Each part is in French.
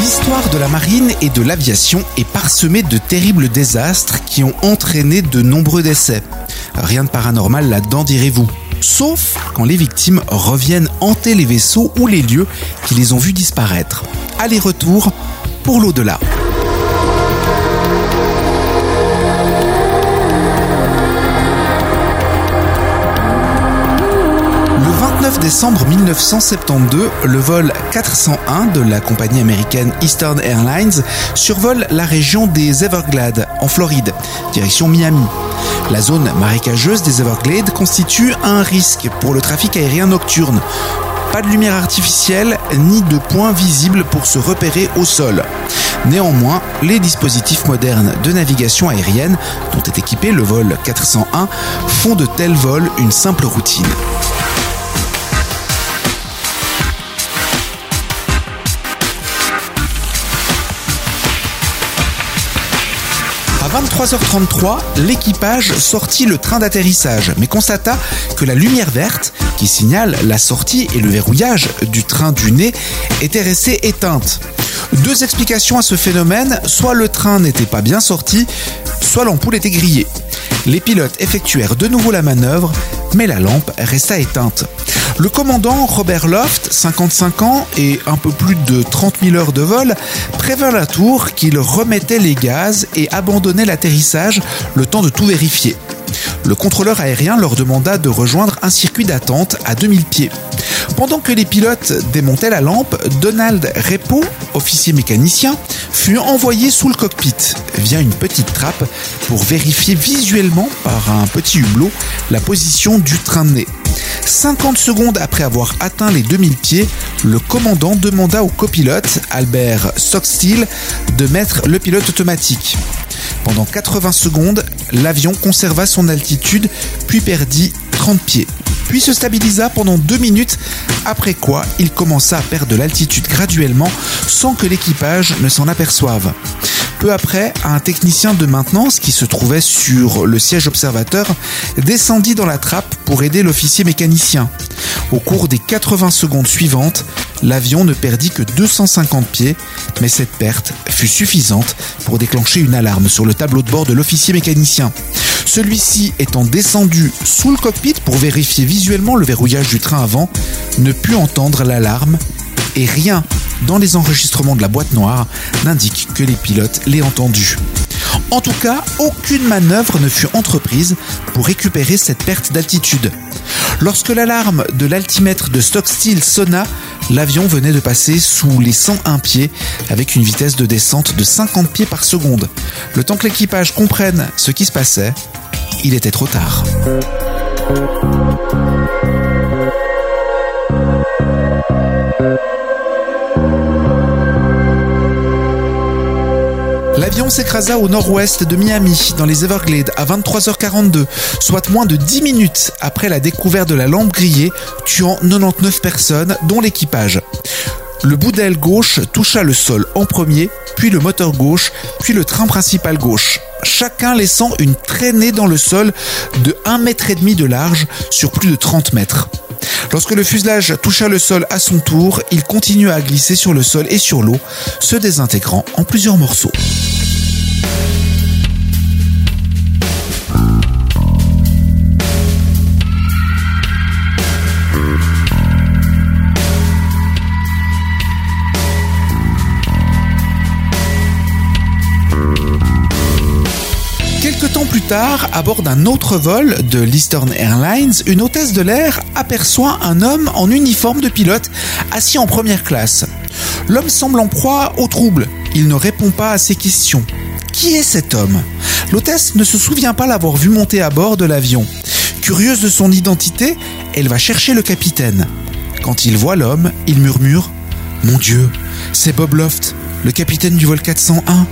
L'histoire de la marine et de l'aviation est parsemée de terribles désastres qui ont entraîné de nombreux décès. Rien de paranormal là-dedans, direz-vous. Sauf quand les victimes reviennent hanter les vaisseaux ou les lieux qui les ont vus disparaître. Aller-retour pour l'au-delà. Décembre 1972, le vol 401 de la compagnie américaine Eastern Airlines survole la région des Everglades, en Floride, direction Miami. La zone marécageuse des Everglades constitue un risque pour le trafic aérien nocturne. Pas de lumière artificielle ni de points visibles pour se repérer au sol. Néanmoins, les dispositifs modernes de navigation aérienne dont est équipé le vol 401 font de tels vols une simple routine. 23h33, l'équipage sortit le train d'atterrissage, mais constata que la lumière verte, qui signale la sortie et le verrouillage du train du nez, était restée éteinte. Deux explications à ce phénomène, soit le train n'était pas bien sorti, soit l'ampoule était grillée. Les pilotes effectuèrent de nouveau la manœuvre, mais la lampe resta éteinte. Le commandant Robert Loft, 55 ans et un peu plus de 30 000 heures de vol, prévint la tour qu'il remettait les gaz et abandonnait l'atterrissage le temps de tout vérifier. Le contrôleur aérien leur demanda de rejoindre un circuit d'attente à 2000 pieds. Pendant que les pilotes démontaient la lampe, Donald Repo, officier mécanicien, fut envoyé sous le cockpit via une petite trappe pour vérifier visuellement par un petit hublot la position du train de nez. 50 secondes après avoir atteint les 2000 pieds, le commandant demanda au copilote, Albert Stockstill, de mettre le pilote automatique. Pendant 80 secondes, l'avion conserva son altitude puis perdit 30 pieds. Puis se stabilisa pendant 2 minutes, après quoi il commença à perdre de l'altitude graduellement sans que l'équipage ne s'en aperçoive. Peu après, un technicien de maintenance qui se trouvait sur le siège observateur descendit dans la trappe pour aider l'officier mécanicien. Au cours des 80 secondes suivantes, l'avion ne perdit que 250 pieds, mais cette perte fut suffisante pour déclencher une alarme sur le tableau de bord de l'officier mécanicien. Celui-ci étant descendu sous le cockpit pour vérifier visuellement le verrouillage du train avant, ne put entendre l'alarme et rien dans les enregistrements de la boîte noire n'indique que les pilotes l'aient entendu. En tout cas, aucune manœuvre ne fut entreprise pour récupérer cette perte d'altitude. Lorsque l'alarme de l'altimètre de Stockstill sonna, l'avion venait de passer sous les 101 pieds avec une vitesse de descente de 50 pieds par seconde. Le temps que l'équipage comprenne ce qui se passait, il était trop tard. S'écrasa au nord-ouest de Miami, dans les Everglades, à 23h42, soit moins de 10 minutes après la découverte de la lampe grillée, tuant 99 personnes, dont l'équipage. Le bout d'aile gauche toucha le sol en premier, puis le moteur gauche, puis le train principal gauche. Chacun laissant une traînée dans le sol de 1 mètre et demi de large sur plus de 30 mètres. Lorsque le fuselage toucha le sol à son tour, il continua à glisser sur le sol et sur l'eau, se désintégrant en plusieurs morceaux. Quelque temps plus tard, à bord d'un autre vol de l'Eastern Airlines, une hôtesse de l'air aperçoit un homme en uniforme de pilote assis en première classe. L'homme semble en proie au trouble. Il ne répond pas à ses questions. Qui est cet homme? L'hôtesse ne se souvient pas l'avoir vu monter à bord de l'avion. Curieuse de son identité, elle va chercher le capitaine. Quand il voit l'homme, il murmure ⁇ Mon Dieu, c'est Bob Loft, le capitaine du vol 401 !⁇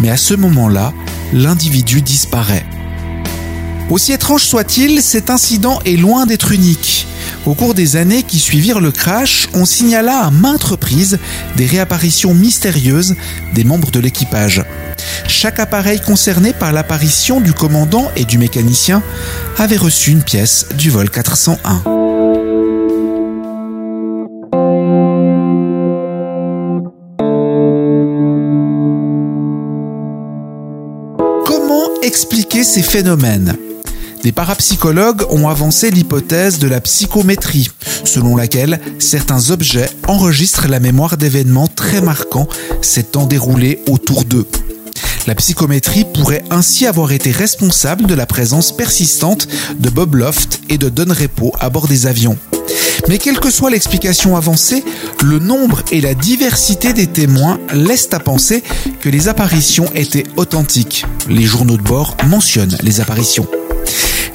Mais à ce moment-là, l'individu disparaît. Aussi étrange soit-il, cet incident est loin d'être unique. Au cours des années qui suivirent le crash, on signala à maintes reprises des réapparitions mystérieuses des membres de l'équipage. Chaque appareil concerné par l'apparition du commandant et du mécanicien avait reçu une pièce du vol 401. Expliquer ces phénomènes des parapsychologues ont avancé l'hypothèse de la psychométrie, selon laquelle certains objets enregistrent la mémoire d'événements très marquants s'étant déroulés autour d'eux. La psychométrie pourrait ainsi avoir été responsable de la présence persistante de Bob Loft et de Don Repo à bord des avions. Mais quelle que soit l'explication avancée, le nombre et la diversité des témoins laissent à penser que les apparitions étaient authentiques. Les journaux de bord mentionnent les apparitions.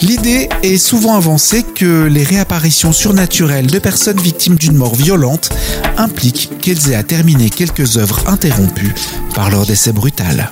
L'idée est souvent avancée que les réapparitions surnaturelles de personnes victimes d'une mort violente impliquent qu'elles aient à terminer quelques œuvres interrompues par leur décès brutal.